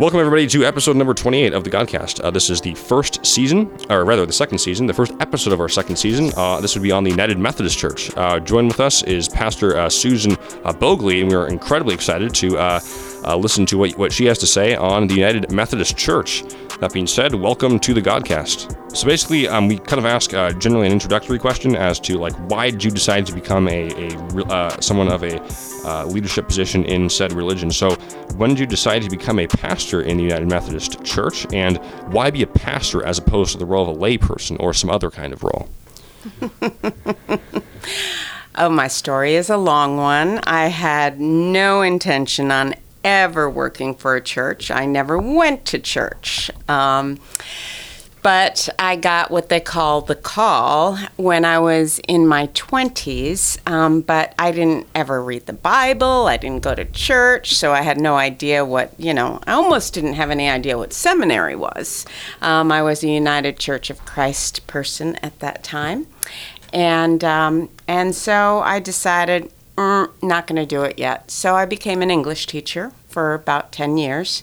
Welcome, everybody, to episode number 28 of the Godcast. Uh, this is the first season, or rather, the second season, the first episode of our second season. Uh, this would be on the United Methodist Church. Uh, join with us is Pastor uh, Susan uh, Boegli, and we're incredibly excited to uh, listen to what, what she has to say on the United Methodist Church. That being said, welcome to the Godcast. So basically, um, we kind of ask uh, generally an introductory question as to like why did you decide to become a, a uh, someone of a uh, leadership position in said religion. So when did you decide to become a pastor in the United Methodist Church, and why be a pastor as opposed to the role of a layperson or some other kind of role? Oh, my story is a long one. I had no intention on ever working for a church. I never went to church. Um, but I got what they call the call when I was in my 20s. Um, but I didn't ever read the Bible. I didn't go to church. So I had no idea what, you know, I almost didn't have any idea what seminary was. Um, I was a United Church of Christ person at that time. And, um, and so I decided, mm, not going to do it yet. So I became an English teacher for about 10 years.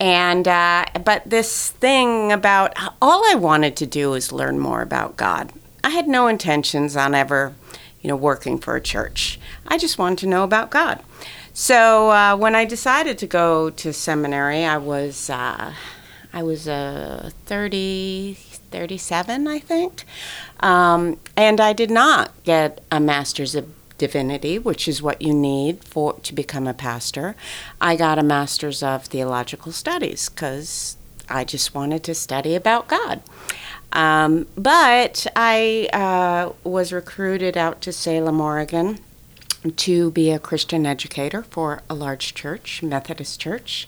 And, uh, but this thing about all I wanted to do was learn more about God. I had no intentions on ever, you know, working for a church. I just wanted to know about God. So uh, when I decided to go to seminary, I was, uh, I was uh, 30, 37, I think. Um, and I did not get a master's of divinity, which is what you need for to become a pastor. I got a master's of theological studies because I just wanted to study about God. Um, but I uh, was recruited out to Salem, Oregon to be a Christian educator for a large church, Methodist church.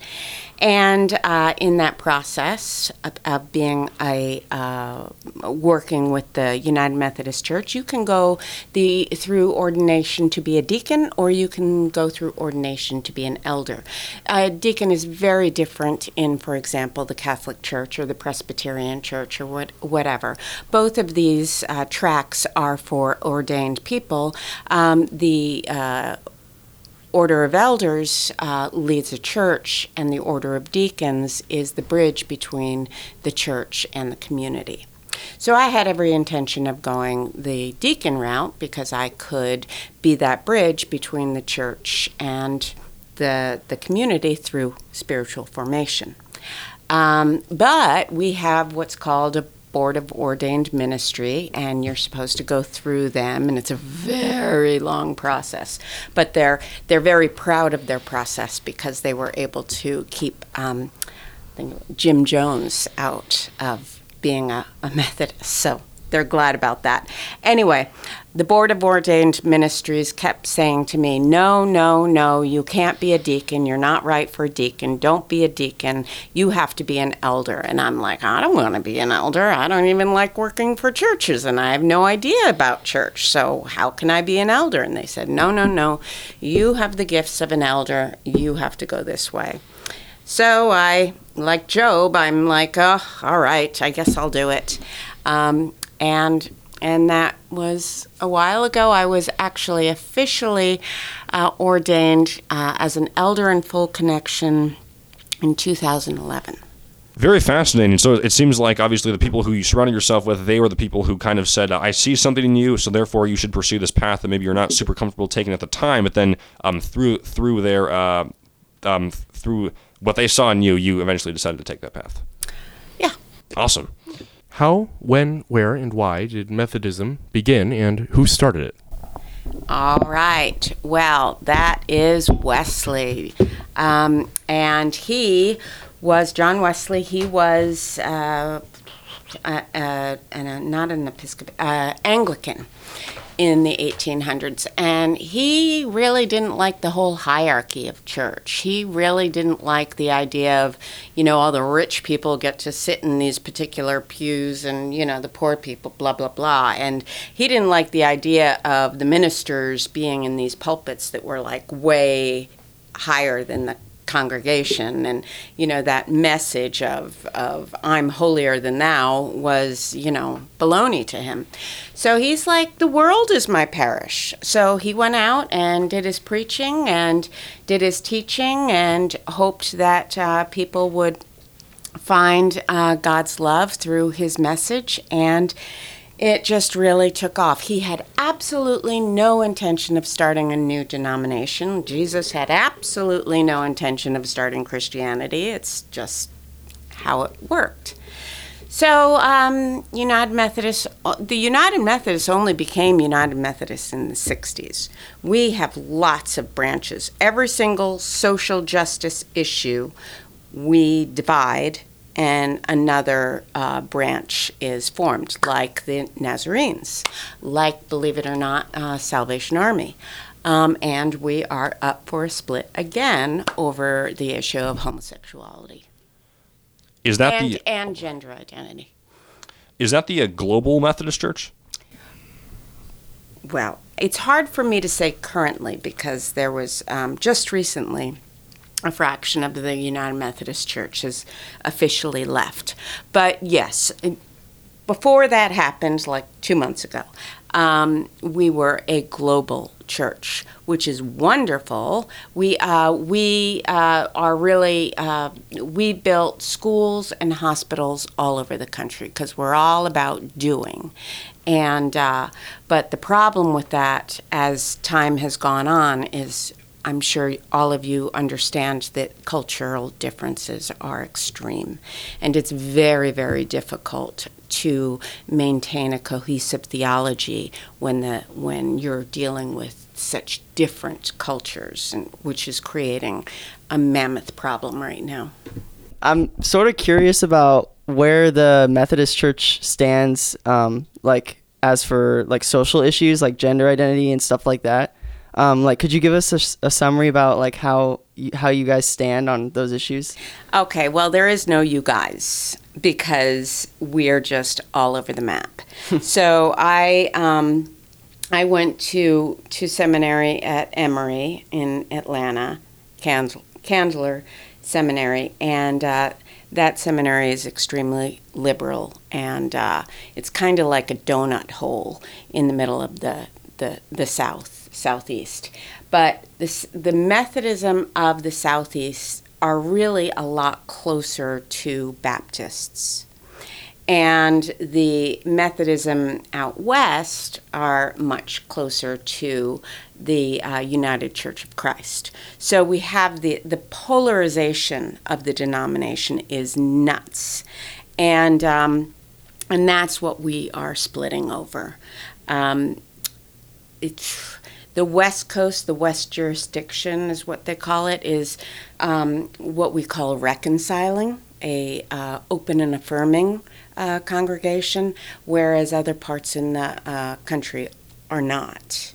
And uh, in that process of, of being a uh, working with the United Methodist Church, you can go the through ordination to be a deacon, or you can go through ordination to be an elder. A deacon is very different in, for example, the Catholic Church or the Presbyterian Church or what, whatever. Both of these uh, tracks are for ordained people. Um, the uh, Order of Elders uh, leads a church, and the Order of Deacons is the bridge between the church and the community. So I had every intention of going the deacon route because I could be that bridge between the church and the, the community through spiritual formation. Um, but we have what's called a board of ordained ministry and you're supposed to go through them and it's a very long process. But they're they're very proud of their process because they were able to keep um, jim jones out of being a, a methodist. So they're glad about that. Anyway, the Board of Ordained Ministries kept saying to me, No, no, no, you can't be a deacon. You're not right for a deacon. Don't be a deacon. You have to be an elder. And I'm like, I don't want to be an elder. I don't even like working for churches, and I have no idea about church. So how can I be an elder? And they said, No, no, no. You have the gifts of an elder. You have to go this way. So I, like Job, I'm like, oh, all right, I guess I'll do it. Um, and and that was a while ago. I was actually officially uh, ordained uh, as an elder in full connection in 2011. Very fascinating. So it seems like obviously the people who you surrounded yourself with, they were the people who kind of said, "I see something in you, so therefore you should pursue this path that maybe you're not super comfortable taking at the time." But then um, through through their uh, um, through what they saw in you, you eventually decided to take that path. Yeah. Awesome. How, when, where, and why did Methodism begin, and who started it? All right. Well, that is Wesley. Um, and he was, John Wesley, he was uh, uh, uh, not an Episcopal, uh, Anglican in the 1800s. And he really didn't like the whole hierarchy of church. He really didn't like the idea of, you know, all the rich people get to sit in these particular pews and, you know, the poor people, blah, blah, blah. And he didn't like the idea of the ministers being in these pulpits that were like way higher than the congregation. And you know that message of of I'm holier than thou was you know baloney to him. So he's like the world is my parish. So he went out and did his preaching and did his teaching and hoped that uh, people would find uh, God's love through his message. And it just really took off. He had absolutely no intention of starting a new denomination. Jesus had absolutely no intention of starting Christianity. It's just how it worked. So, um, United Methodist, the United Methodists only became United Methodists in the 60s. We have lots of branches. Every single social justice issue we divide and another uh, branch is formed, like the Nazarenes, like, believe it or not, uh, Salvation Army. Um, and we are up for a split again over the issue of homosexuality Is that and, the and gender identity. is that the uh, global Methodist Church? Well, it's hard for me to say currently because there was um, just recently a fraction of the United Methodist Church has officially left. But yes, before that happened, like two months ago, um, we were a global church, which is wonderful. We uh, we uh, are really uh, we built schools and hospitals all over the country because we're all about doing. And uh, but the problem with that, as time has gone on, is I'm sure all of you understand that cultural differences are extreme, and it's very, very difficult to maintain a cohesive theology when the when you're dealing with such different cultures, and which is creating a mammoth problem right now. I'm sort of curious about where the Methodist Church stands, um, like as for like social issues like gender identity and stuff like that. Um, like, could you give us a summary about like how you, how you guys stand on those issues? Okay, well, there is no you guys because we're just all over the map. so I um, I went to to seminary at Emory in Atlanta, Candler, Candler Seminary, and uh, that seminary is extremely liberal, and uh, it's kind of like a donut hole in the middle of the the, the South southeast. But this, the Methodism of the southeast are really a lot closer to Baptists. And the Methodism out west are much closer to the uh, United Church of Christ. So we have the, the polarization of the denomination is nuts. And, um, and that's what we are splitting over. Um, it's the West Coast, the West jurisdiction is what they call it, is um, what we call reconciling, a uh, open and affirming uh, congregation, whereas other parts in the uh, country are not.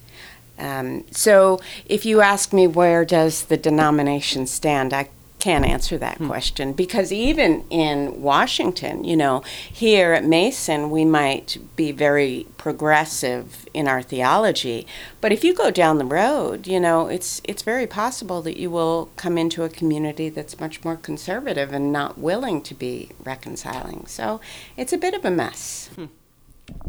Um, so, if you ask me where does the denomination stand, I can't answer that question. Because even in Washington, you know, here at Mason, we might be very progressive in our theology, but if you go down the road, you know, it's it's very possible that you will come into a community that's much more conservative and not willing to be reconciling. So, it's a bit of a mess.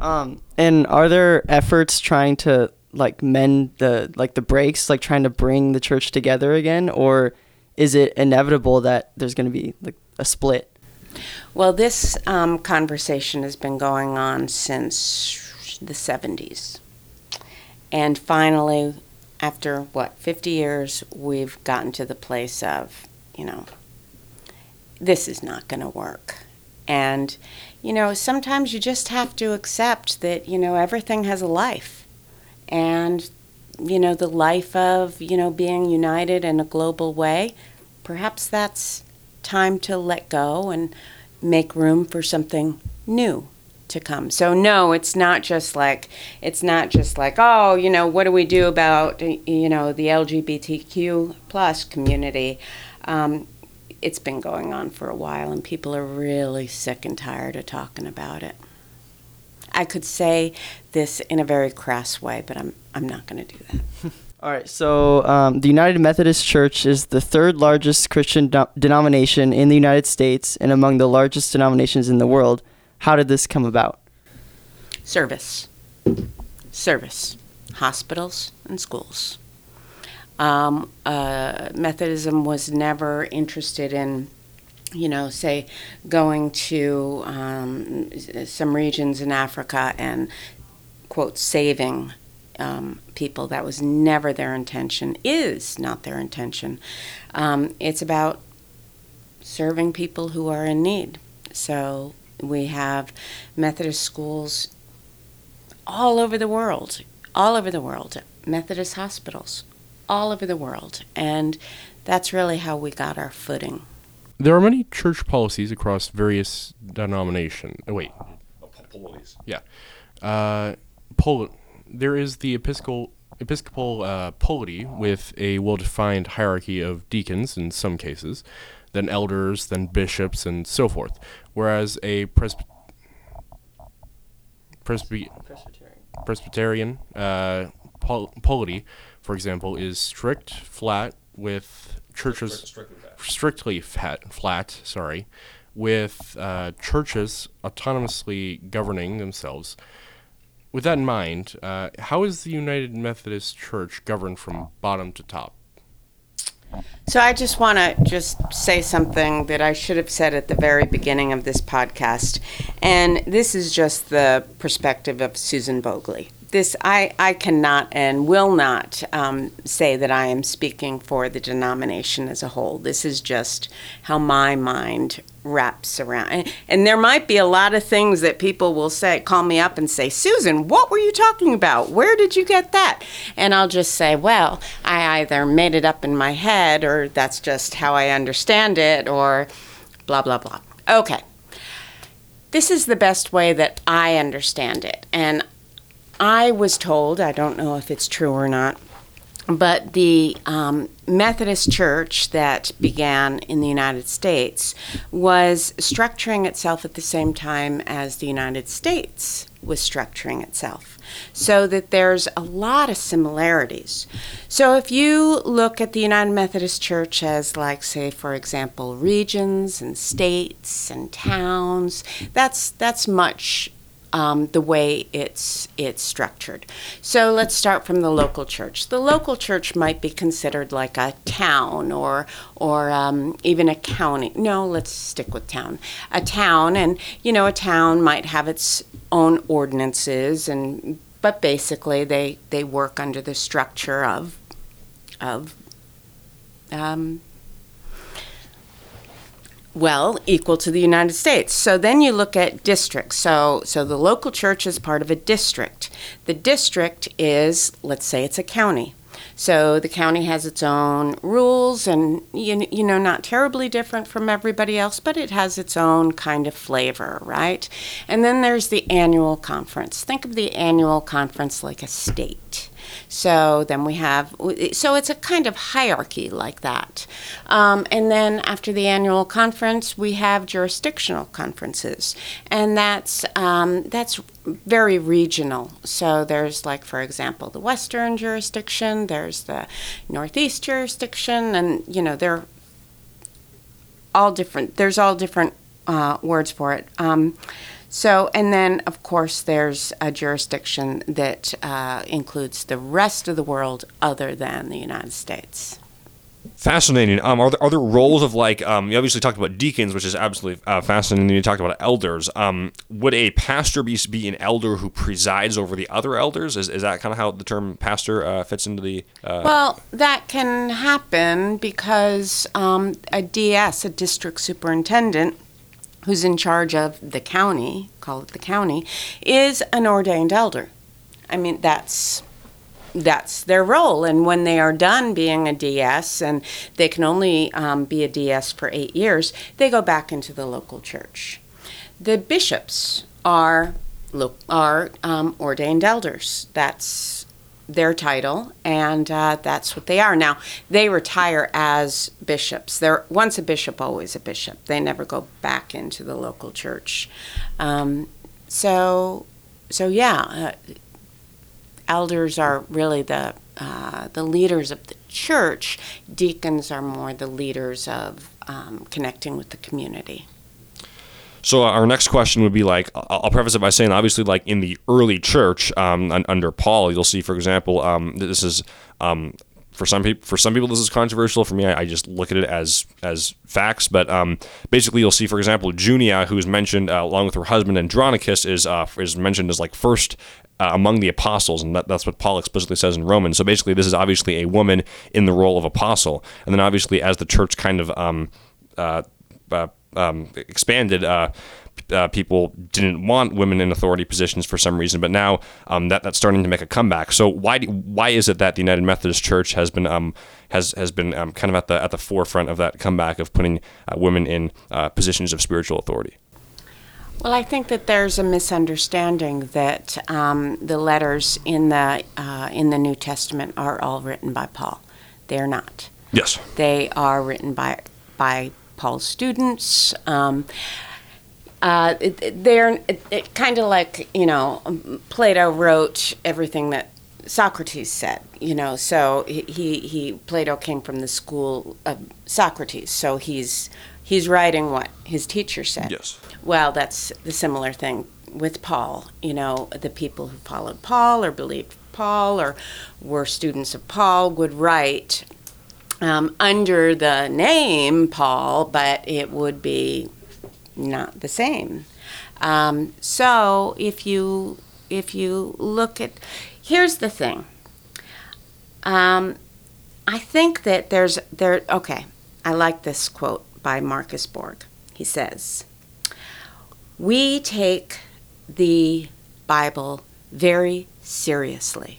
Um, and are there efforts trying to like mend the like the breaks, like trying to bring the church together again, or is it inevitable that there's going to be like a split? Well, this um, conversation has been going on since the 70s. And finally, after what, 50 years, we've gotten to the place of, you know, this is not going to work. And, you know, sometimes you just have to accept that, you know, everything has a life. And, you know, the life of, you know, being united in a global way, perhaps that's time to let go and make room for something new to come. So no, it's not just like it's not just like oh, you know, what do we do about you know the LGBTQ plus community? Um, it's been going on for a while, and people are really sick and tired of talking about it. I could say this in a very crass way, but I'm I'm not going to do that. All right, so um, the United Methodist Church is the third largest Christian de- denomination in the United States and among the largest denominations in the world. How did this come about? Service. Service. Hospitals and schools. Um, uh, Methodism was never interested in, you know, say, going to um, some regions in Africa and, quote, saving um, people. That was never their intention, is not their intention. Um, it's about serving people who are in need. So we have Methodist schools all over the world, all over the world, Methodist hospitals all over the world. And that's really how we got our footing. There are many church policies across various denominations. oh, Wait, yeah. Uh, pol- there is the Episcopal Episcopal uh, polity with a well-defined hierarchy of deacons in some cases, then elders, then bishops, and so forth. Whereas a presby- presby- Presbyterian uh, pol- polity, for example, is strict, flat, with churches strictly fat, flat. Sorry, with uh, churches autonomously governing themselves. With that in mind, uh, how is the United Methodist Church governed from bottom to top? So I just want to just say something that I should have said at the very beginning of this podcast, and this is just the perspective of Susan Boegli. This I, I cannot and will not um, say that I am speaking for the denomination as a whole. This is just how my mind wraps around. And, and there might be a lot of things that people will say, call me up and say, Susan, what were you talking about? Where did you get that? And I'll just say, well, I either made it up in my head or that's just how I understand it or blah, blah, blah. Okay. This is the best way that I understand it. And I was told, I don't know if it's true or not, but the um, Methodist Church that began in the United States was structuring itself at the same time as the United States was structuring itself. So that there's a lot of similarities. So if you look at the United Methodist Church as, like, say, for example, regions and states and towns, that's that's much um, the way it's it's structured. So let's start from the local church. The local church might be considered like a town or or um, even a county. No, let's stick with town. A town, and you know, a town might have its own ordinances, and but basically they they work under the structure of of um, well, equal to the United States. So then you look at districts. So so the local church is part of a district. The district is, let's say it's a county. So the county has its own rules and you, you know not terribly different from everybody else, but it has its own kind of flavor, right? And then there's the annual conference. Think of the annual conference like a state. So then we have, so it's a kind of hierarchy like that. Um, and then after the annual conference, we have jurisdictional conferences, and that's um, that's very regional. So there's like, for example, the Western jurisdiction, there's the Northeast jurisdiction, and you know they're all different. There's all different uh, words for it. Um, so, and then of course, there's a jurisdiction that uh, includes the rest of the world other than the United States. Fascinating. Um, are there other roles of like um, you obviously talked about deacons, which is absolutely uh, fascinating. You talked about elders. Um, would a pastor be be an elder who presides over the other elders? Is, is that kind of how the term pastor uh, fits into the? Uh, Well, that can happen because um, a DS, a district superintendent, who's in charge of the county, call it the county, is an ordained elder. I mean, that's that's their role. And when they are done being a DS, and they can only um, be a DS for eight years, they go back into the local church. The bishops are are um, ordained elders. That's their title, and uh, that's what they are. Now they retire as bishops. They're once a bishop, always a bishop. They never go back into the local church. Um, so, so yeah, uh, elders are really the uh, the leaders of the church. Deacons are more the leaders of um, connecting with the community. So our next question would be like, I'll preface it by saying, obviously, like in the early church um, under Paul, you'll see, for example, um, this is um, for some people. For some people, this is controversial. For me, I, I just look at it as as facts. But um, basically, you'll see, for example, Junia, who's mentioned uh, along with her husband Andronicus, is uh, is mentioned as like first uh, among the apostles, and that, that's what Paul explicitly says in Romans. So basically, this is obviously a woman in the role of apostle, and then obviously as the church kind of um, uh, uh, um, expanded, uh, uh, people didn't want women in authority positions for some reason, but now um, that that's starting to make a comeback. So why do, why is it that the United Methodist Church has been um, has has been um, kind of at the at the forefront of that comeback of putting uh, women in uh, positions of spiritual authority? Well, I think that there's a misunderstanding that um, the letters in the uh, in the New Testament are all written by Paul. They're not. Yes. They are written by by Paul's students. Um, uh, they're kind of like you know Plato wrote everything that Socrates said. You know, so he he Plato came from the school of Socrates, so he's he's writing what his teacher said. Yes. Well, that's the similar thing with Paul. You know, the people who followed Paul or believed Paul or were students of Paul would write um, under the name Paul, but it would be not the same. Um, so if you if you look at here's the thing. Um, I think that there's there okay. I like this quote by Marcus Borg. He says, "We take the Bible very seriously,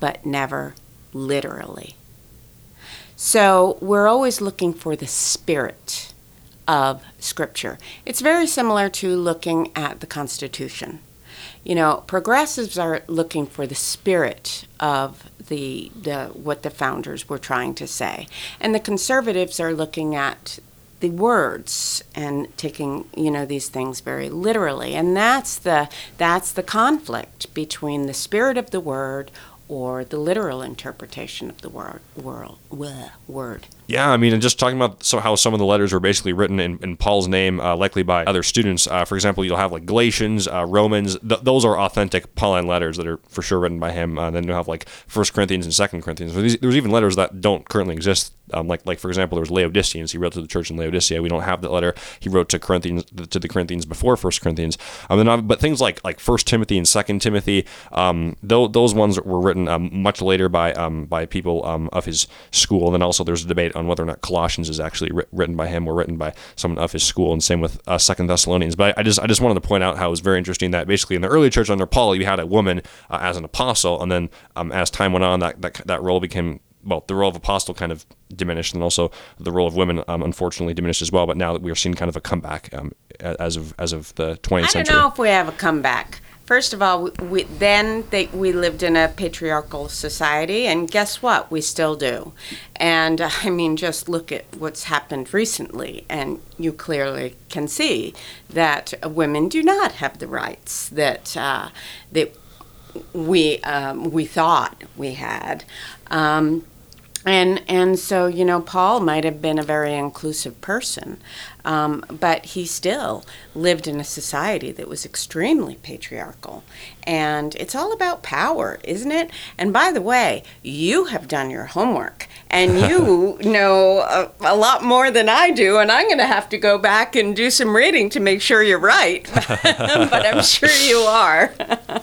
but never literally." So we're always looking for the spirit of Scripture. It's very similar to looking at the Constitution. You know, progressives are looking for the spirit of the, the what the founders were trying to say, and the conservatives are looking at the words and taking you know these things very literally and that's the that's the conflict between the spirit of the word or the literal interpretation of the word, world, word. Yeah, I mean, and just talking about so how some of the letters were basically written in, in Paul's name, uh, likely by other students. Uh, for example, you'll have like Galatians, uh, Romans. Th- those are authentic Pauline letters that are for sure written by him. Uh, then you'll have like First Corinthians and Second Corinthians. There's even letters that don't currently exist. Um, like, like for example, there was Laodiceans. He wrote to the church in Laodicea. We don't have that letter. He wrote to Corinthians to the Corinthians before First Corinthians. Um, then, but things like like First Timothy and Second Timothy, um, those, those ones were written um, much later by um, by people um, of his school. And then also there's a debate on whether or not Colossians is actually written by him or written by someone of his school, and same with uh, Second Thessalonians. But I, I, just I just wanted to point out how it was very interesting that basically in the early church under Paul you had a woman uh, as an apostle, and then um, as time went on that, that that role became well, the role of apostle kind of diminished, and also the role of women, um, unfortunately, diminished as well. But now that we are seeing kind of a comeback um, as of as of the 20th century. I don't know if we have a comeback. First of all, we, then they, we lived in a patriarchal society, and guess what? We still do. And I mean, just look at what's happened recently, and you clearly can see that women do not have the rights that uh, that we um, we thought we had. Um, and and so you know Paul might have been a very inclusive person, um, but he still lived in a society that was extremely patriarchal, and it's all about power, isn't it? And by the way, you have done your homework, and you know a, a, lot more than I do, and I'm going to have to go back and do some reading to make sure you're right, but I'm sure you are.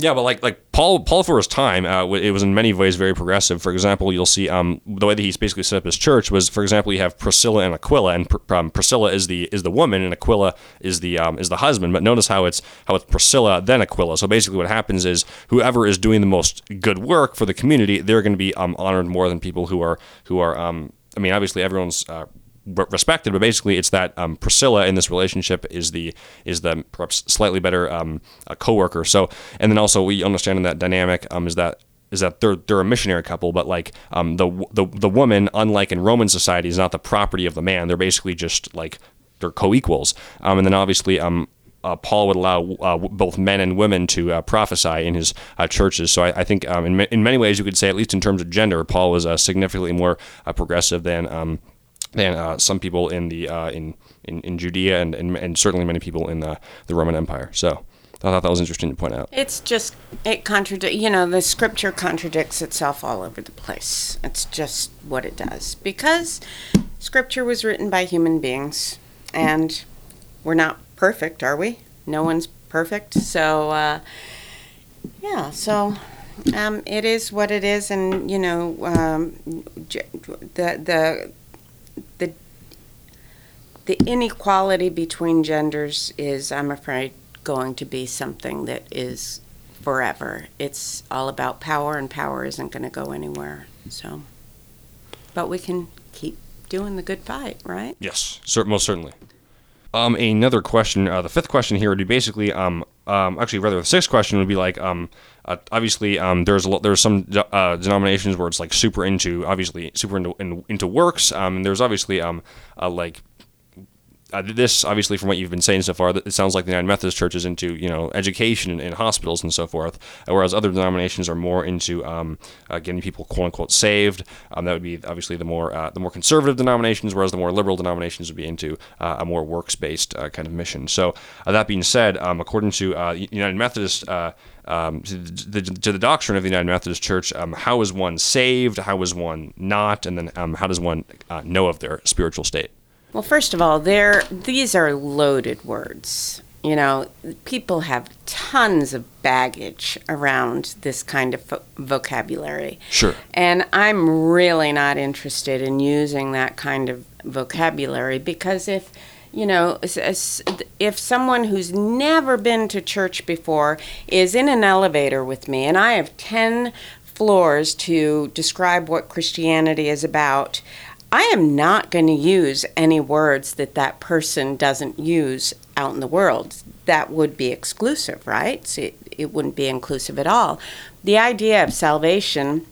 Yeah, but like like Paul Paul for his time, uh, it was in many ways very progressive. For example, you'll see um, the way that he's basically set up his church was, for example, you have Priscilla and Aquila, and um, Priscilla is the is the woman, and Aquila is the um, is the husband. But notice how it's how it's Priscilla then Aquila. So basically, what happens is whoever is doing the most good work for the community, they're going to be um, honored more than people who are who are. Um, I mean, obviously, everyone's uh, respected, but basically it's that um, Priscilla in this relationship is the is the perhaps slightly better um, coworker. So and then also we understand in that dynamic um, is that is that they're they're a missionary couple, but like um, the the the woman, unlike in Roman society, is not the property of the man. They're basically just like they're co-equals. Um, and then obviously um, uh, Paul would allow uh, both men and women to uh, prophesy in his uh, churches. So I, I think um, in, ma- in many ways you could say, at least in terms of gender, Paul was uh, significantly more uh, progressive than. Um, than uh, some people in the uh, in, in in Judea and, and and certainly many people in the the Roman Empire. So I thought that was interesting to point out. It's just it contradicts. You know, the scripture contradicts itself all over the place. It's just what it does because scripture was written by human beings, and we're not perfect, are we? No one's perfect. So uh, yeah, so. Um, it is what it is, and you know, um, the the the the inequality between genders is, I'm afraid, going to be something that is forever. It's all about power, and power isn't going to go anywhere. So, but we can keep doing the good fight, right? Yes, cer- most certainly. Um, another question. Uh, the fifth question here would be basically, um, um, actually, rather the sixth question would be like, um, uh, obviously, um, there's a lot, there's some uh, denominations where it's like super into, obviously, super into in, into works. Um, and there's obviously um, uh, like uh, this obviously from what you've been saying so far it sounds like the united methodist church is into you know education and, and hospitals and so forth uh, whereas other denominations are more into um, uh, getting people quote unquote saved um, that would be obviously the more uh, the more conservative denominations whereas the more liberal denominations would be into uh, a more works based uh, kind of mission so that being said um, according to united methodist um, to, the, to the doctrine of the United Methodist Church, um, how is one saved? How is one not? And then um, how does one know of their spiritual state? Well, first of all, there these are loaded words. You know, people have tons of baggage around this kind of vo- vocabulary. Sure. And I'm really not interested in using that kind of vocabulary because if you know, if someone who's never been to church before is in an elevator with me and I have 10 floors to describe what Christianity is about, I am not going to use any words that that person doesn't use out in the world. That would be exclusive, right? So it, it wouldn't be inclusive at all. The idea of salvation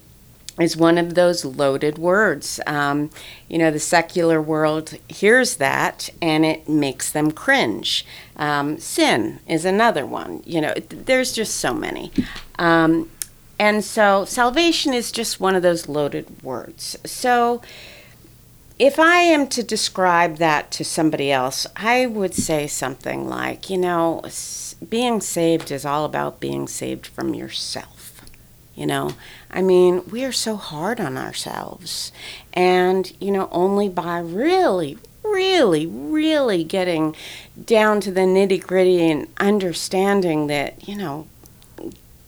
is one of those loaded words. Um, you know, the secular world hears that and it makes them cringe. Um, sin is another one. You know, there's just so many. Um, and so salvation is just one of those loaded words. So, if I am to describe that to somebody else, I would say something like, you know, being saved is all about being saved from yourself. You know, I mean, we are so hard on ourselves. And, you know, only by really, really, really getting down to the nitty gritty and understanding that, you know,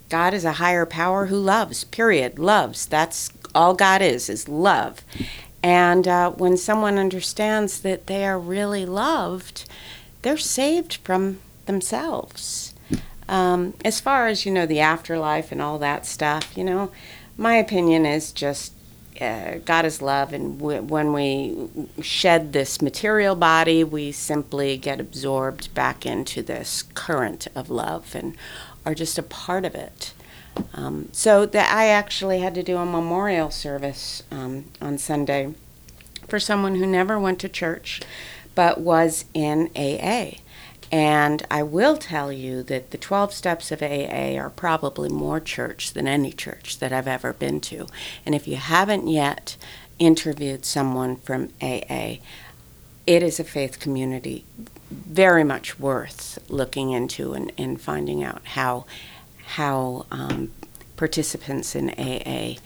God is a higher power who loves, period. Loves. That's all God is, is love. And uh, when someone understands that they are really loved, they're saved from themselves. Um, as far as, you know, the afterlife and all that stuff, you know, my opinion is just uh, God is love, and w- when we shed this material body, we simply get absorbed back into this current of love and are just a part of it. Um, so that I actually had to do a memorial service um, on Sunday for someone who never went to church but was in AA. And I will tell you that the 12 steps of AA are probably more church than any church that I've ever been to. And if you haven't yet interviewed someone from AA, it is a faith community very much worth looking into and, and finding out how how um, participants in AA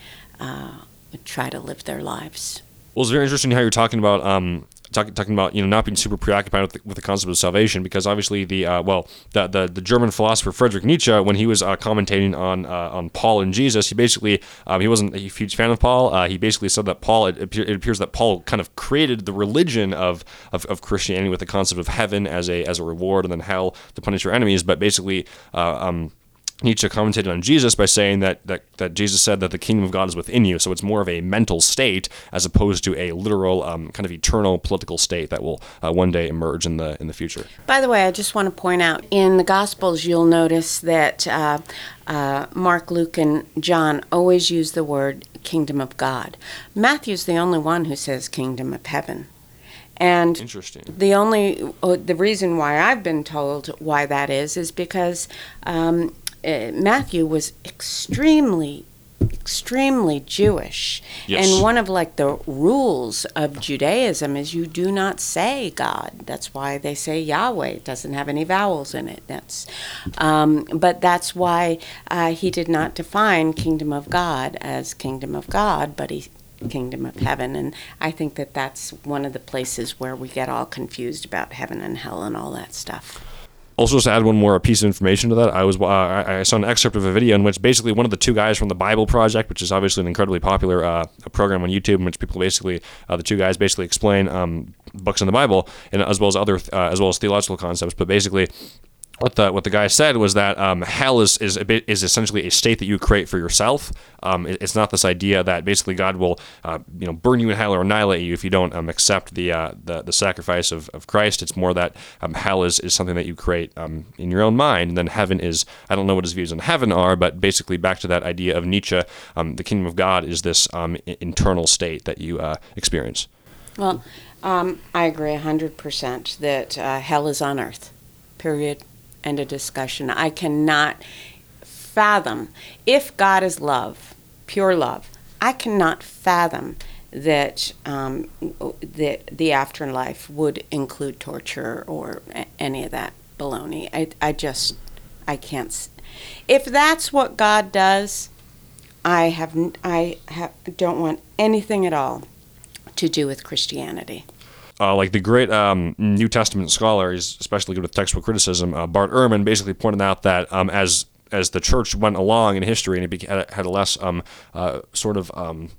uh, try to live their lives. Well, it's very interesting how you're talking about um, talk, talking about you know not being super preoccupied with the, with the concept of salvation because obviously the uh, well the, the, the German philosopher Friedrich Nietzsche when he was uh, commentating on uh, on Paul and Jesus he basically um, he wasn't a huge fan of Paul uh, he basically said that Paul it, it, appears that Paul kind of created the religion of, of, of Christianity with the concept of heaven as a as a reward and then hell to punish your enemies but basically uh, um, Nietzsche commented on Jesus by saying that, that that Jesus said that the kingdom of God is within you. So it's more of a mental state as opposed to a literal um, kind of eternal political state that will uh, one day emerge in the in the future. By the way, I just want to point out in the Gospels you'll notice that uh, uh, Mark, Luke, and John always use the word kingdom of God. Matthew's the only one who says kingdom of heaven. And Interesting. the only uh, the reason why I've been told why that is is because um, uh, Matthew was extremely extremely Jewish. Yes. And one of like the rules of Judaism is you do not say God. That's why they say Yahweh. It doesn't have any vowels in it. That's, um, but that's why uh, he did not define kingdom of God as kingdom of God, but he kingdom of heaven and i think that that's one of the places where we get all confused about heaven and hell and all that stuff Also, just to add one more piece of information to that, I was uh, I saw an excerpt of a video in which basically one of the two guys from the Bible Project, which is obviously an incredibly popular uh, program on YouTube, in which people basically uh, the two guys basically explain um, books in the Bible and as well as other uh, as well as theological concepts. But basically, what the what the guy said was that um, hell is is bit is essentially a state that you create for yourself. Um, it- it's not this idea that basically God will uh, you know burn you in hell or annihilate you if you don't um, accept the, uh, the the sacrifice of, of Christ. It's more that um, hell is, is something that you create um, in your own mind, and then heaven is I don't know what his views on heaven are, but basically back to that idea of Nietzsche, um, the kingdom of God is this internal state that you uh, experience. Well, I agree 100% that uh, hell is on earth, period. End a discussion. I cannot fathom, if God is love, pure love, I cannot fathom that um, that the afterlife would include torture or any of that baloney. I, I just, I can't. If that's what God does, I have, I have, don't want anything at all to do with Christianity. Uh, like the great um, New Testament scholar, he's especially good with textual criticism. Uh, Bart Ehrman basically pointed out that um, as as the church went along in history and it had a- less um, uh, sort of um,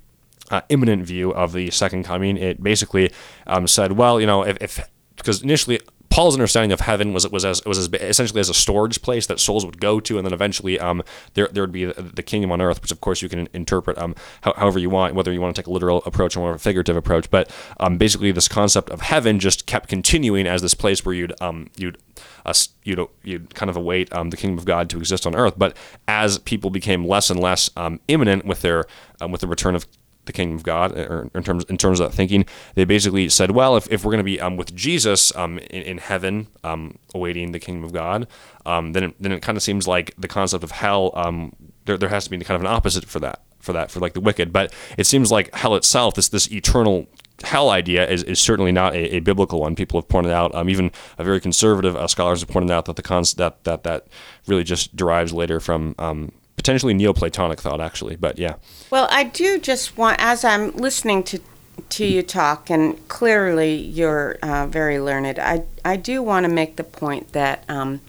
uh, imminent view of the second coming, it basically um, said, well, you know, if, if because initially Paul's understanding of heaven was was as was as, essentially as a storage place that souls would go to, and then eventually um, there there would be the, the kingdom on earth, which of course you can interpret um, how, however you want, whether you want to take a literal approach or more of a figurative approach. But um, basically, this concept of heaven just kept continuing as this place where you'd um, you'd uh, you'd you'd kind of await um, the kingdom of God to exist on earth. But as people became less and less um, imminent with their um, with the return of the kingdom of God, or in terms in terms of that thinking, they basically said, well, if, if we're going to be um, with Jesus um, in, in heaven, um, awaiting the kingdom of God, um, then it, then it kind of seems like the concept of hell, um, there, there has to be kind of an opposite for that, for that, for like the wicked. But it seems like hell itself, this this eternal hell idea is, is certainly not a, a biblical one. People have pointed out, um, even a very conservative uh, scholars have pointed out that the concept that, that that really just derives later from um, potentially Neoplatonic thought, actually. But yeah. Well, I do just want, as I'm listening to to you talk, and clearly you're uh, very learned. I I do want to make the point that um,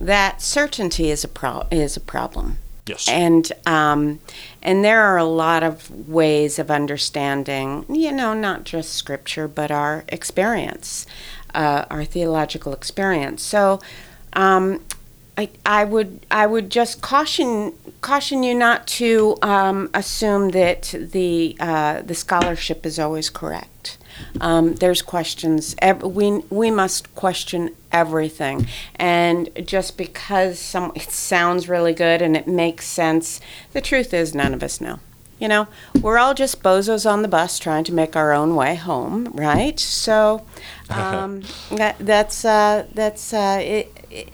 that certainty is a pro- is a problem. Yes. And um, and there are a lot of ways of understanding, you know, not just scripture, but our experience, uh, our theological experience. So, um, I, I would I would just caution caution you not to um, assume that the uh, the scholarship is always correct. Um, there's questions. Ev- we we must question everything, and just because some it sounds really good and it makes sense, the truth is none of us know. You know, we're all just bozos on the bus trying to make our own way home, right? So um, that, that's uh, that's uh, it, it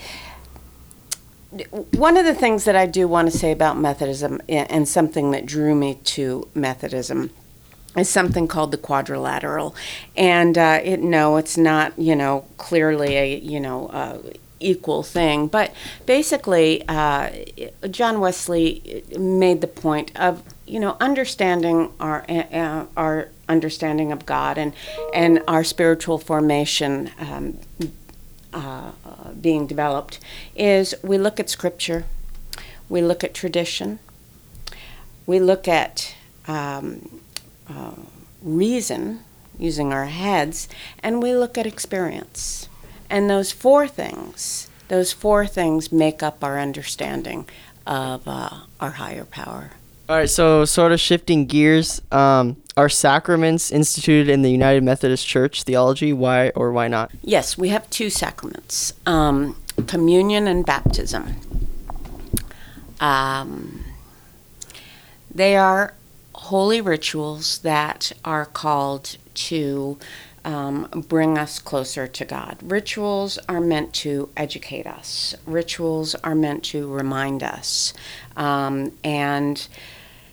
one of the things that I do want to say about Methodism and something that drew me to Methodism is something called the quadrilateral, and uh, it no, it's not you know clearly a you know uh, equal thing, but basically uh, John Wesley made the point of you know understanding our uh, our understanding of God and and our spiritual formation. Um, uh, being developed is we look at scripture, we look at tradition, we look at um, uh, reason using our heads, and we look at experience. And those four things, those four things make up our understanding of uh, our higher power. All right, so sort of shifting gears, um, are sacraments instituted in the United Methodist Church theology? Why or why not? Yes, we have two sacraments um, communion and baptism. Um, they are holy rituals that are called to um, bring us closer to God. Rituals are meant to educate us, rituals are meant to remind us. Um, and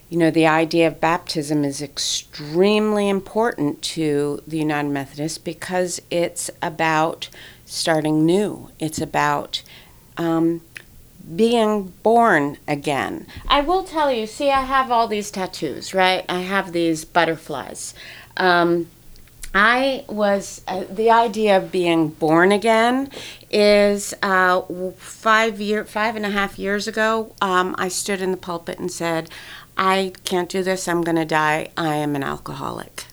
you know, the idea of baptism is extremely important to the United Methodists because it's about starting new. It's about um, being born again. I will tell you, see, I have all these tattoos, right? I have these butterflies. Um, I was uh, the idea of being born again is uh, five year five and a half years ago. Um, I stood in the pulpit and said, "I can't do this. I'm going to die. I am an alcoholic."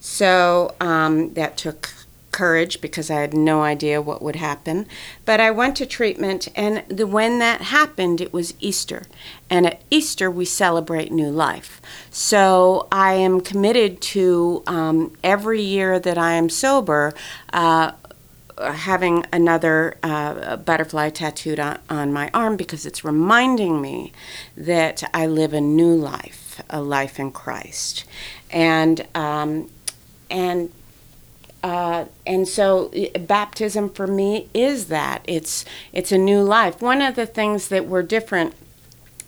So um, that took courage because I had no idea what would happen. But I went to treatment, and the, when that happened, it was Easter. And at Easter, we celebrate new life. So I am committed to um, every year that I am sober. Uh, having another uh, butterfly tattooed on, on my arm because it's reminding me that I live a new life, a life in Christ, and um, and uh, and so baptism for me is that it's it's a new life. One of the things that we're different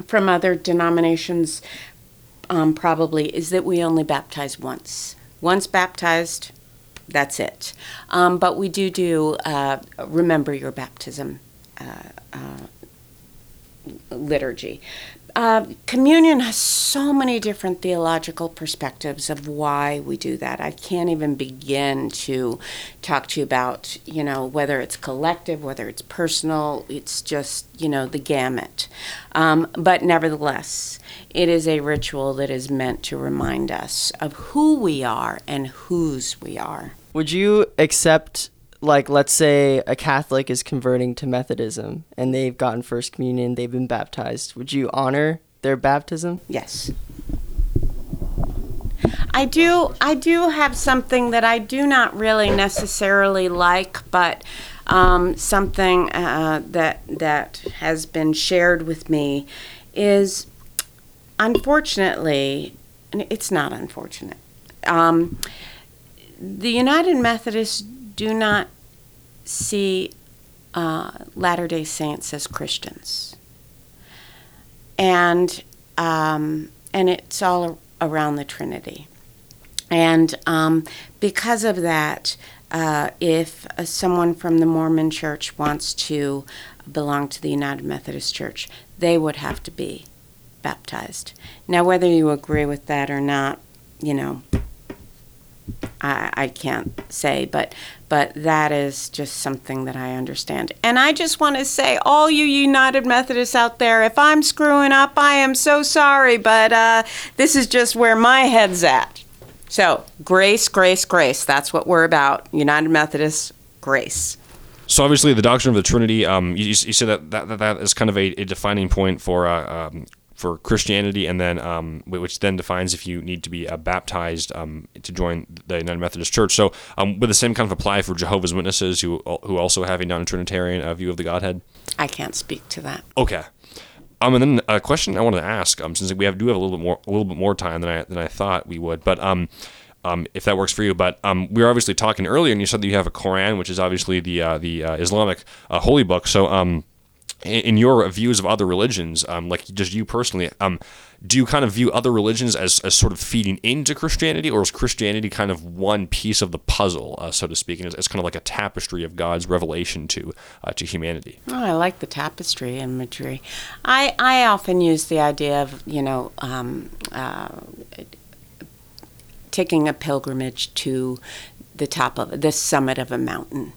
from other denominations um, probably is that we only baptize once. Once baptized, that's it. Um, but we do do uh, remember your baptism uh, uh liturgy. Uh, communion has so many different theological perspectives of why we do that. I can't even begin to talk to you about, you know, whether it's collective, whether it's personal. It's just, you know, the gamut. Um, but nevertheless, it is a ritual that is meant to remind us of who we are and whose we are. Would you accept like let's say a Catholic is converting to Methodism and they've gotten first communion, they've been baptized. Would you honor their baptism? Yes. I do I do have something that I do not really necessarily like, but um, something uh, that that has been shared with me is unfortunately, it's not unfortunate. Um, the United Methodists do not see uh, Latter day Saints as Christians. And, um, and it's all around the Trinity. And um, because of that, uh, if uh, someone from the Mormon church wants to belong to the United Methodist Church, they would have to be baptized. Now, whether you agree with that or not, you know, I, I can't say, but but that is just something that I understand. And I just want to say, all you United Methodists out there, if I'm screwing up, I am so sorry, but uh, this is just where my head's at. So, grace, grace, grace. That's what we're about. United Methodists, grace. So obviously, the doctrine of the Trinity. Um, you, you said that, that that is kind of a, a defining point for uh, um, for Christianity, and then um, which then defines if you need to be uh, baptized um, to join the United Methodist Church. So, um, would the same kind of apply for Jehovah's Witnesses who who also have a non-Trinitarian uh, view of the Godhead? I can't speak to that. Okay. Um, and then a question I wanted to ask, um, since we have do have a little bit more a little bit more time than I than I thought we would, but um, um, if that works for you. But um, we were obviously talking earlier, and you said that you have a Quran, which is obviously the uh, the uh, Islamic uh, holy book. So um, in your views of other religions, um, like just you personally, um, do you kind of view other religions as, as sort of feeding into Christianity, or is Christianity kind of one piece of the puzzle, uh, so to speak, and it's, it's, kind of like a tapestry of God's revelation to uh, to humanity? Oh, I like the tapestry imagery. I I often use the idea of you know um, uh, taking a pilgrimage to the top of the summit of a mountain.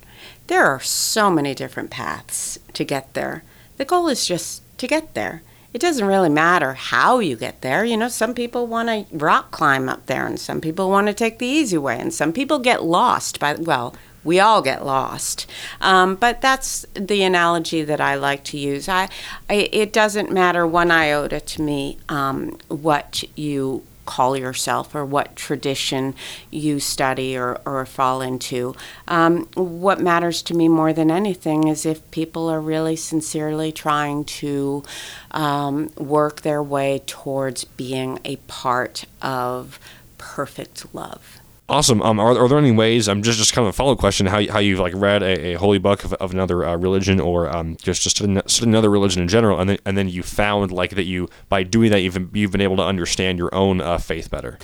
There are so many different paths to get there. The goal is just to get there. It doesn't really matter how you get there. You know, some people want to rock climb up there, and some people want to take the easy way, and some people get lost by, well, we all get lost. Um, but that's the analogy that I like to use. I, I, it doesn't matter one iota to me um, what you call yourself or what tradition you study or, or fall into. Um, what matters to me more than anything is if people are really sincerely trying to um, work their way towards being a part of perfect love. Awesome. Um, are, are there any ways? I'm um, just just kind of a follow up question. How how you've like read a, a holy book of, of another uh, religion or um, just just another religion in general, and then and then you found like that you by doing that you've you've been able to understand your own uh, faith better.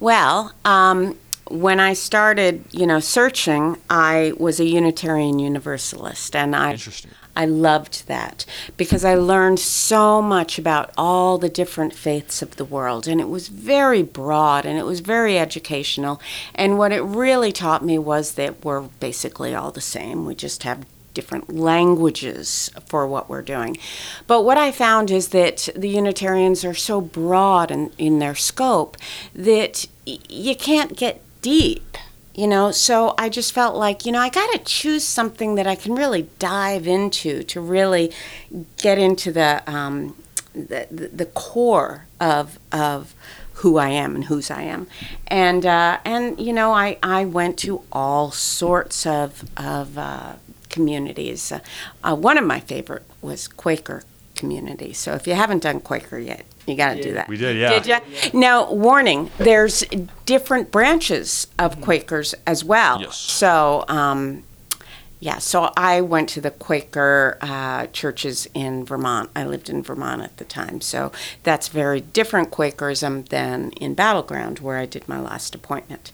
Well, um, when I started, you know, searching, I was a Unitarian Universalist, and I I loved that because I learned so much about all the different faiths of the world, and it was very broad and it was very educational. And what it really taught me was that we're basically all the same. We just have different languages for what we're doing. But what I found is that the Unitarians are so broad in, in their scope that y- you can't get deep you know so i just felt like you know i got to choose something that i can really dive into to really get into the um, the, the core of of who I am and whose I am, and uh, and you know I, I went to all sorts of of uh, communities. Uh, one of my favorite was Quaker community. So if you haven't done Quaker yet, you got to do that. We did, yeah. Did you? Now, warning: there's different branches of Quakers as well. Yes. So, um, yeah. So I went to the Quaker uh, churches in Vermont. I lived in Vermont at the time, so that's very different Quakerism than in Battleground, where I did my last appointment.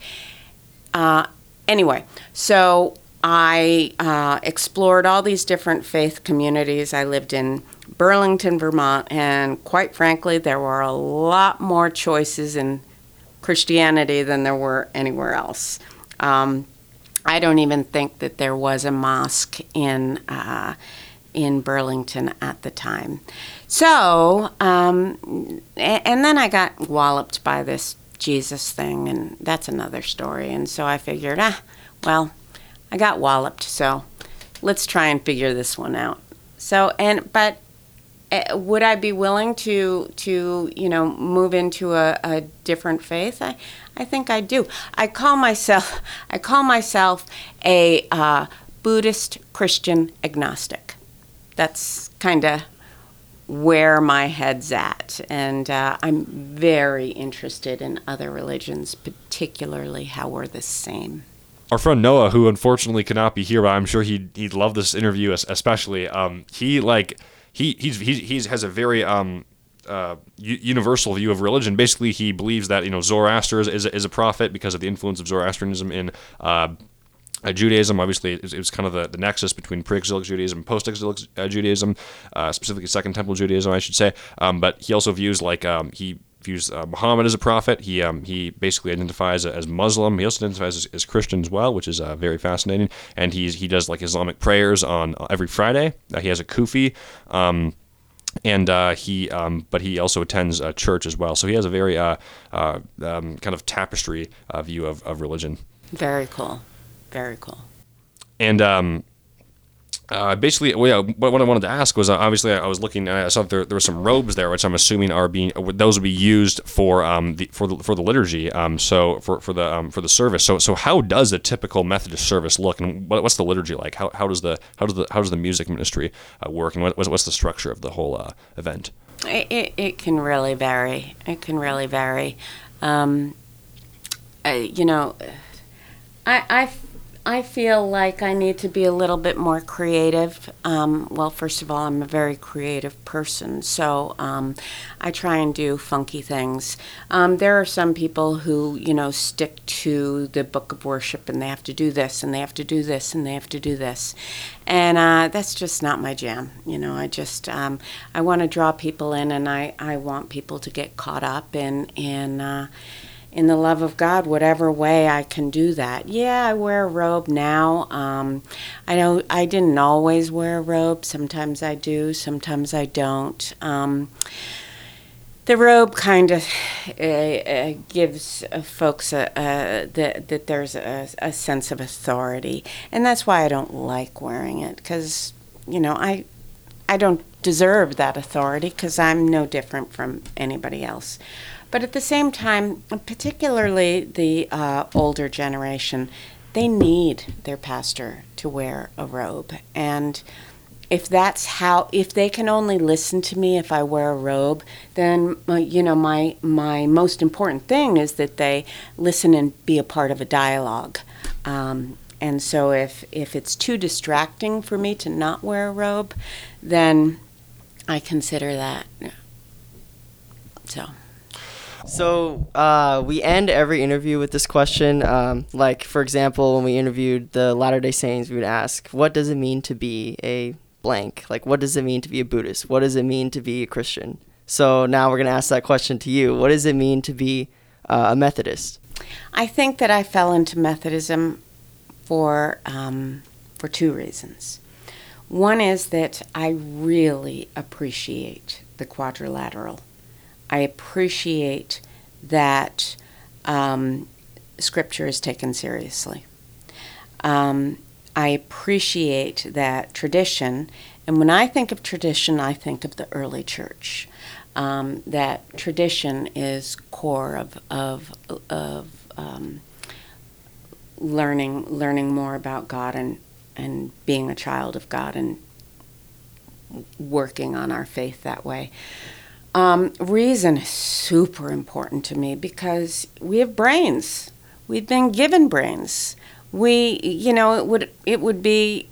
Uh, anyway, so I uh, explored all these different faith communities. I lived in Burlington, Vermont, and quite frankly, there were a lot more choices in Christianity than there were anywhere else. Um, I don't even think that there was a mosque in uh, in Burlington at the time. So, um, and then I got walloped by this Jesus thing, and that's another story. And so I figured, ah, well, I got walloped, so let's try and figure this one out. So, and but Eh, would I be willing to to you know move into a, a different faith? I, I think I do. I call myself I call myself a uh, Buddhist Christian agnostic. That's kind of where my head's at, and uh, I'm very interested in other religions, particularly how we're the same our friend Noah, who unfortunately cannot be here, but I'm sure he'd he'd love this interview, especially. Um, he like he he's, he has a very um, uh, universal view of religion. Basically, he believes that you know Zoroaster is, is, is a prophet because of the influence of Zoroastrianism in uh, uh, Judaism. Obviously, it was, kind of the, the nexus between pre-exilic Judaism and post-exilic uh, Judaism, uh, specifically Second Temple Judaism, I should say. Um, but he also views like um, he views uh, Muhammad as a prophet. He um, he basically identifies as Muslim. He also identifies as, as Christian as well, which is uh, very fascinating. And he's he does like Islamic prayers on uh, every Friday. Uh, he has a kufi. Um, and uh, he, um, but he also attends a church as well. So he has a very uh, um, kind of tapestry view of, of religion. Very cool, very cool. And um, uh, basically, well, yeah, what, I wanted to ask was uh, obviously I was looking. and I saw there, there were some robes there, which I'm assuming are being those would be used for um the, for the for the liturgy. Um, so for for the um, for the service. So so how does a typical Methodist service look, and what, what's the liturgy like? How, how does the how does the how does the music ministry uh, work, and what, what's the structure of the whole uh, event? It, it, it, can really vary. It can really vary. Um, you know, I I I feel like I need to be a little bit more creative. Um, well, first of all, I'm a very creative person, so um, I try and do funky things. Um, there are some people who, you know, stick to the book of worship and they have to do this and they have to do this and they have to do this. And uh, that's just not my jam. You know, I just, um, I want to draw people in and I, I want people to get caught up in, in, uh, in the love of God, whatever way I can do that. Yeah, I wear a robe now. Um, I know I didn't always wear a robe. Sometimes I do. Sometimes I don't. Um, the robe kind of uh, uh, gives folks a, a, that that there's a, a sense of authority, and that's why I don't like wearing it because you know I I don't deserve that authority because I'm no different from anybody else. But at the same time, particularly the uh, older generation, they need their pastor to wear a robe. And if that's how if they can only listen to me if I wear a robe, then uh, you know my my most important thing is that they listen and be a part of a dialogue. Um, and so if if it's too distracting for me to not wear a robe, then I consider that. So. So uh, we end every interview with this question. Um, like for example, when we interviewed the Latter Day Saints, we would ask, "What does it mean to be a blank? Like, what does it mean to be a Buddhist? What does it mean to be a Christian?" So now we're gonna ask that question to you. What does it mean to be uh, a Methodist? I think that I fell into Methodism for um, for two reasons. One is that I really appreciate the quadrilateral. I appreciate that um, scripture is taken seriously. Um, I appreciate that tradition, and when I think of tradition, I think of the early church. Um, that tradition is core of of of um, learning learning more about God and and being a child of God and working on our faith that way. Um, reason is super important to me because we have brains. We've been given brains. We, you know, it would it would be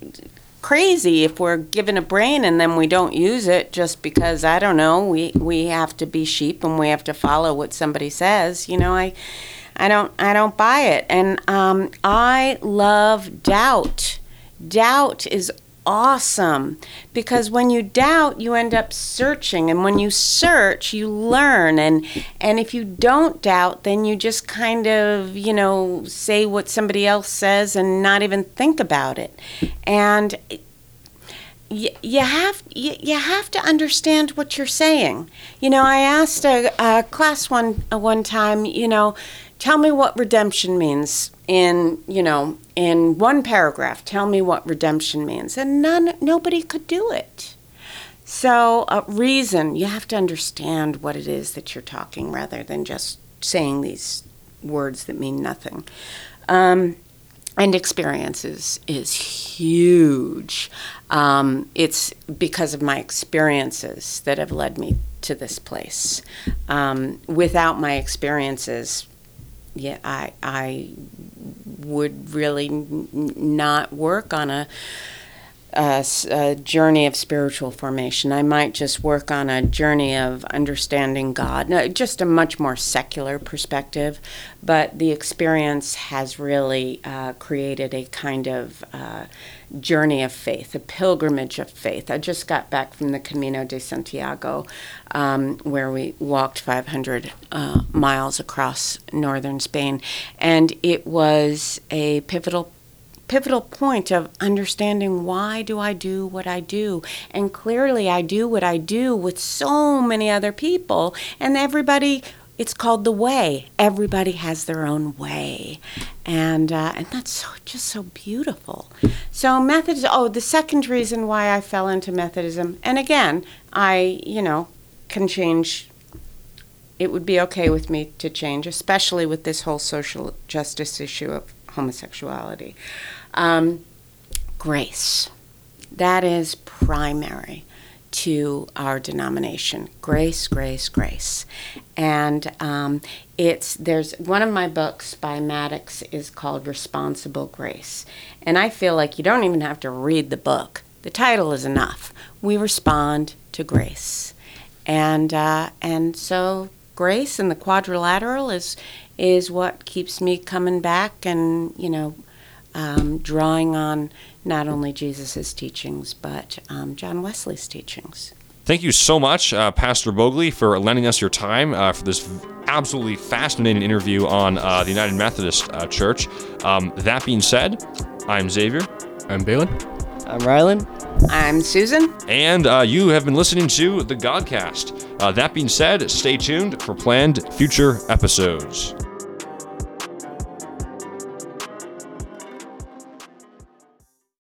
crazy if we're given a brain and then we don't use it just because I don't know we we have to be sheep and we have to follow what somebody says. You know, I I don't I don't buy it, and um, I love doubt. Doubt is awesome. Because when you doubt you end up searching. And when you search you learn. And and if you don't doubt then you just kind of you know say what somebody else says and not even think about it. And you, you have you, you have to understand what you're saying. You know i asked a, a class one one time you know tell me what redemption means in you know in one paragraph. Tell me what redemption means. And none nobody could do it. So uh, reason you have to understand what it is that you're talking rather than just saying these words that mean nothing. Um, and experiences is huge. Um, it's because of my experiences that have led me to this place. Um, without my experiences yeah, I I would really not work on a, a, a, journey of spiritual formation. I might just work on a journey of understanding God, no, just a much more secular perspective. But the experience has really uh, created a kind of uh, journey of faith, a pilgrimage of faith. I just got back from the Camino de Santiago, um, where we walked 500 uh, miles across northern Spain, and it was a pivotal pivotal point of understanding why do I do what I do and clearly I do what I do with so many other people and everybody it's called the way. Everybody has their own way, and uh, and that's so, just so beautiful. So Methodism. Oh, the second reason why I fell into Methodism, and again, I you know can change. It would be okay with me to change, especially with this whole social justice issue of homosexuality. Um, grace. That is primary to our denomination. Grace grace grace. And um, it's there's one of my books by maddox is called responsible grace. And i feel like you don't even have to read the book. The title is enough. We respond to grace. And uh, and so grace and the quadrilateral is is what keeps me coming back and you know um, drawing on not only Jesus' teachings, but um, John Wesley's teachings. Thank you so much, uh, Pastor Boegli, for lending us your time uh, for this absolutely fascinating interview on uh, the United Methodist uh, Church. Um, that being said, I'm Xavier. I'm Balin. I'm Rylan. I'm Susan. And uh, you have been listening to the Godcast. Uh, that being said, stay tuned for planned future episodes.